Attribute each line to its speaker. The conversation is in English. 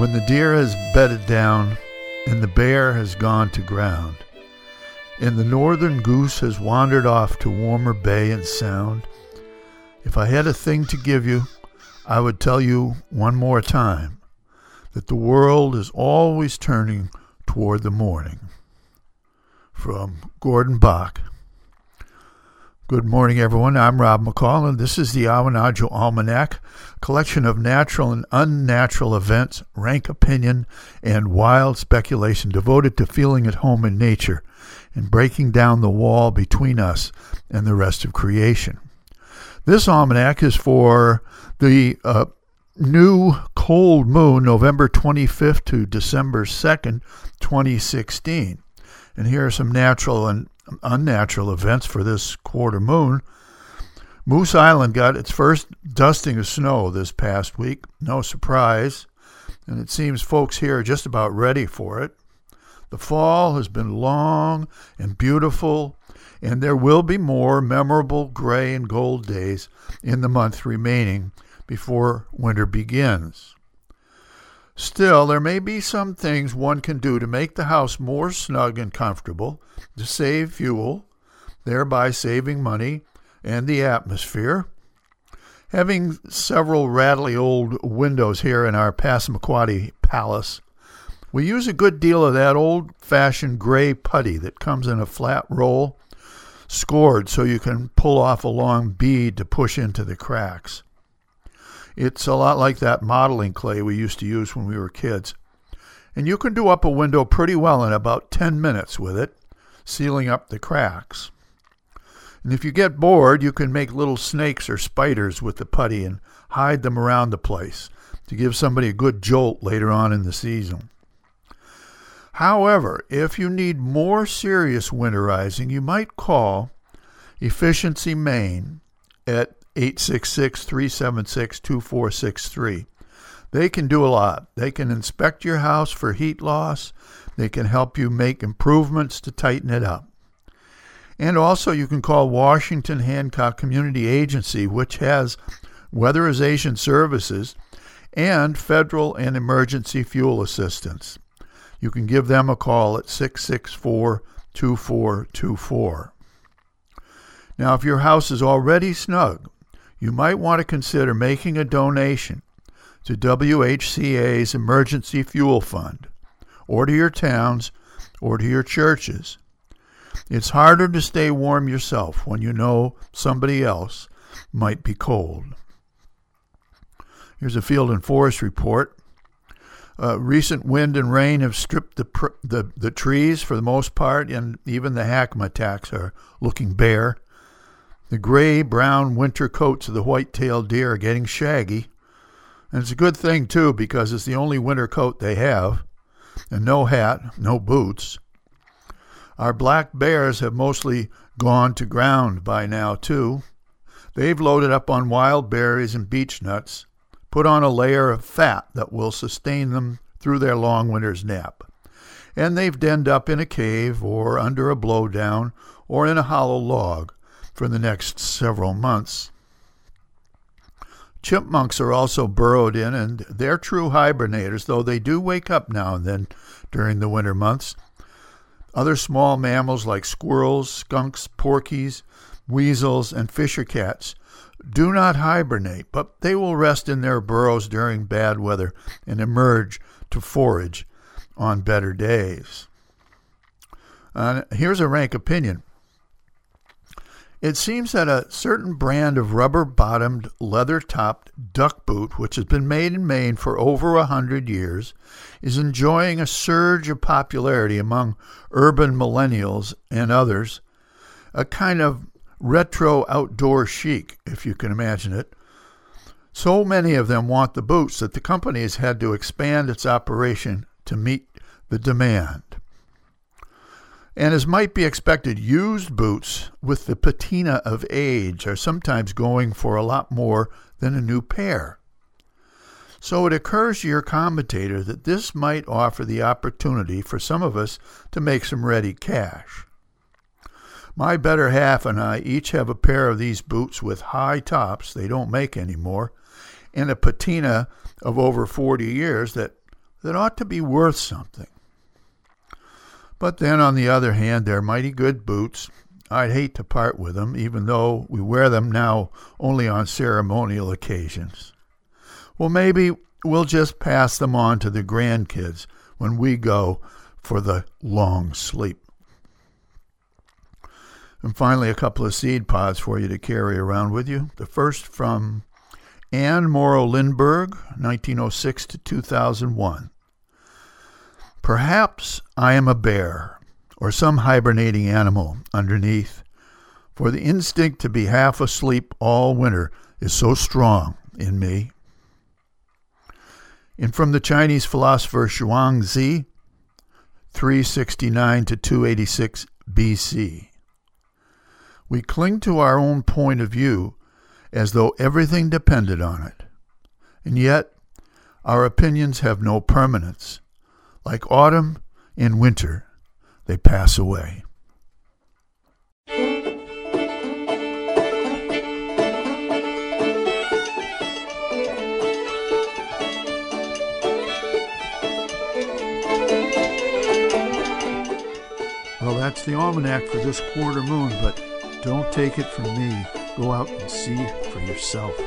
Speaker 1: When the deer has bedded down and the bear has gone to ground, and the northern goose has wandered off to warmer bay and sound, if I had a thing to give you, I would tell you one more time that the world is always turning toward the morning. From Gordon Bok. Good morning, everyone. I'm Rob McCall, and this is the Awanadjo Almanac, collection of natural and unnatural events, rank opinion, and wild speculation devoted to feeling at home in nature and breaking down the wall between us and the rest of creation. This almanac is for the uh, new cold moon, November 25th to December 2nd, 2016. And here are some natural and unnatural events for this quarter moon. Moose Island got its first dusting of snow this past week. No surprise. And it seems folks here are just about ready for it. The fall has been long and beautiful, and there will be more memorable gray and gold days in the month remaining before winter begins. Still, there may be some things one can do to make the house more snug and comfortable, to save fuel, thereby saving money and the atmosphere. Having several rattly old windows here in our Passamaquoddy Palace, we use a good deal of that old fashioned gray putty that comes in a flat roll, scored so you can pull off a long bead to push into the cracks. It's a lot like that modeling clay we used to use when we were kids. And you can do up a window pretty well in about 10 minutes with it, sealing up the cracks. And if you get bored, you can make little snakes or spiders with the putty and hide them around the place to give somebody a good jolt later on in the season. However, if you need more serious winterizing, you might call Efficiency Maine at 866 376 2463. They can do a lot. They can inspect your house for heat loss, they can help you make improvements to tighten it up. And also, you can call Washington Hancock Community Agency, which has weatherization services and federal and emergency fuel assistance. You can give them a call at 664 2424. Now, if your house is already snug, you might want to consider making a donation to WHCA's Emergency Fuel Fund, or to your towns, or to your churches. It's harder to stay warm yourself when you know somebody else might be cold. Here's a field and forest report. Uh, recent wind and rain have stripped the, pr- the, the trees for the most part, and even the hackmatacks are looking bare. The gray brown winter coats of the white tailed deer are getting shaggy. And it's a good thing, too, because it's the only winter coat they have. And no hat, no boots. Our black bears have mostly gone to ground by now, too. They've loaded up on wild berries and beech nuts, put on a layer of fat that will sustain them through their long winter's nap. And they've denned up in a cave or under a blowdown or in a hollow log for the next several months. Chipmunks are also burrowed in, and they're true hibernators, though they do wake up now and then during the winter months. Other small mammals like squirrels, skunks, porkies, weasels, and fisher cats do not hibernate, but they will rest in their burrows during bad weather and emerge to forage on better days. Uh, here's a rank opinion it seems that a certain brand of rubber bottomed, leather topped duck boot, which has been made in Maine for over a hundred years, is enjoying a surge of popularity among urban millennials and others, a kind of retro outdoor chic, if you can imagine it. So many of them want the boots that the company has had to expand its operation to meet the demand. And as might be expected, used boots with the patina of age are sometimes going for a lot more than a new pair. So it occurs to your commentator that this might offer the opportunity for some of us to make some ready cash. My better half and I each have a pair of these boots with high tops they don't make anymore, and a patina of over 40 years that that ought to be worth something. But then, on the other hand, they're mighty good boots. I'd hate to part with them, even though we wear them now only on ceremonial occasions. Well, maybe we'll just pass them on to the grandkids when we go for the long sleep. And finally, a couple of seed pods for you to carry around with you. The first from Anne Morrow Lindbergh, 1906 to 2001. Perhaps I am a bear or some hibernating animal underneath, for the instinct to be half asleep all winter is so strong in me. And from the Chinese philosopher Zhuangzi, 369 to 286 BC. We cling to our own point of view as though everything depended on it. And yet, our opinions have no permanence. Like autumn and winter, they pass away. Well, that's the almanac for this quarter moon, but don't take it from me. Go out and see for yourself.